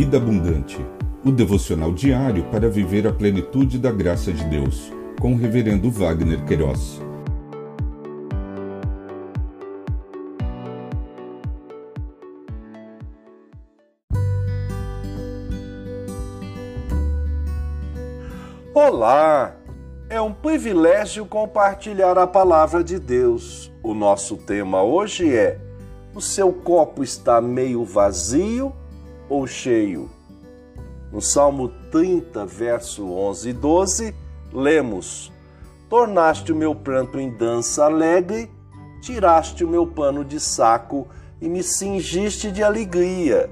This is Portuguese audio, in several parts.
Vida Abundante, o devocional diário para viver a plenitude da graça de Deus, com o Reverendo Wagner Queiroz. Olá! É um privilégio compartilhar a palavra de Deus. O nosso tema hoje é: O seu copo está meio vazio ou cheio? No Salmo 30, verso 11 e 12, lemos: Tornaste o meu pranto em dança alegre, tiraste o meu pano de saco e me cingiste de alegria,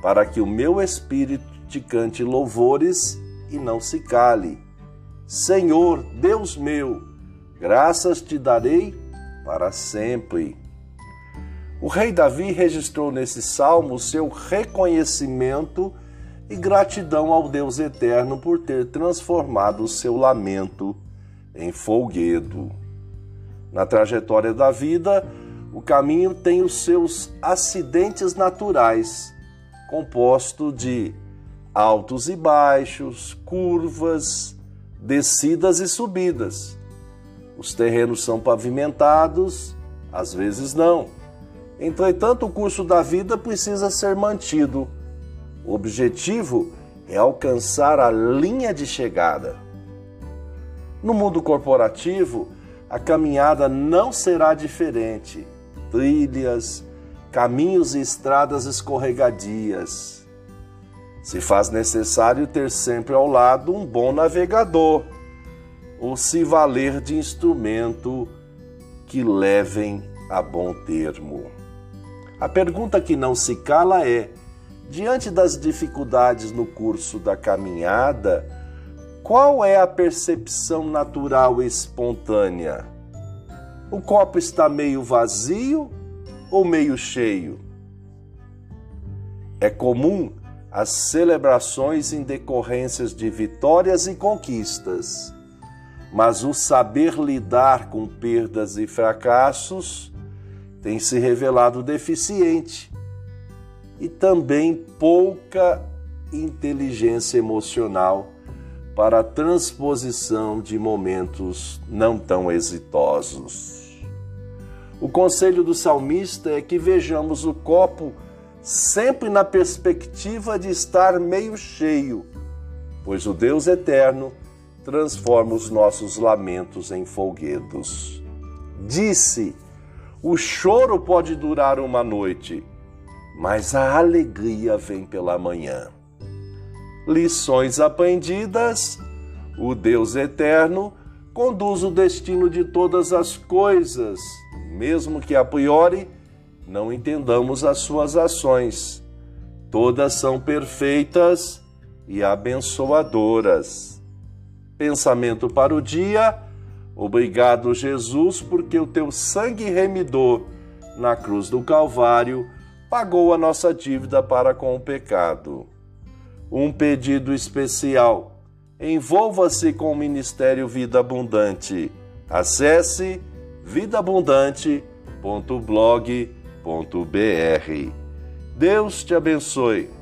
para que o meu espírito te cante louvores e não se cale. Senhor, Deus meu, graças te darei para sempre. O rei Davi registrou nesse salmo seu reconhecimento e gratidão ao Deus eterno por ter transformado o seu lamento em folguedo. Na trajetória da vida, o caminho tem os seus acidentes naturais, composto de altos e baixos, curvas, descidas e subidas. Os terrenos são pavimentados, às vezes não Entretanto, o curso da vida precisa ser mantido. O objetivo é alcançar a linha de chegada. No mundo corporativo, a caminhada não será diferente. Trilhas, caminhos e estradas escorregadias. Se faz necessário ter sempre ao lado um bom navegador, ou se valer de instrumento que levem a bom termo. A pergunta que não se cala é: diante das dificuldades no curso da caminhada, qual é a percepção natural e espontânea? O copo está meio vazio ou meio cheio? É comum as celebrações em decorrências de vitórias e conquistas, mas o saber lidar com perdas e fracassos tem se revelado deficiente e também pouca inteligência emocional para a transposição de momentos não tão exitosos. O conselho do salmista é que vejamos o copo sempre na perspectiva de estar meio cheio, pois o Deus eterno transforma os nossos lamentos em folguedos. Disse o choro pode durar uma noite, mas a alegria vem pela manhã. Lições aprendidas: o Deus eterno conduz o destino de todas as coisas, mesmo que a priori não entendamos as suas ações. Todas são perfeitas e abençoadoras. Pensamento para o dia Obrigado, Jesus, porque o teu sangue remidor na cruz do Calvário pagou a nossa dívida para com o pecado. Um pedido especial. Envolva-se com o Ministério Vida Abundante. Acesse vidaabundante.blog.br. Deus te abençoe.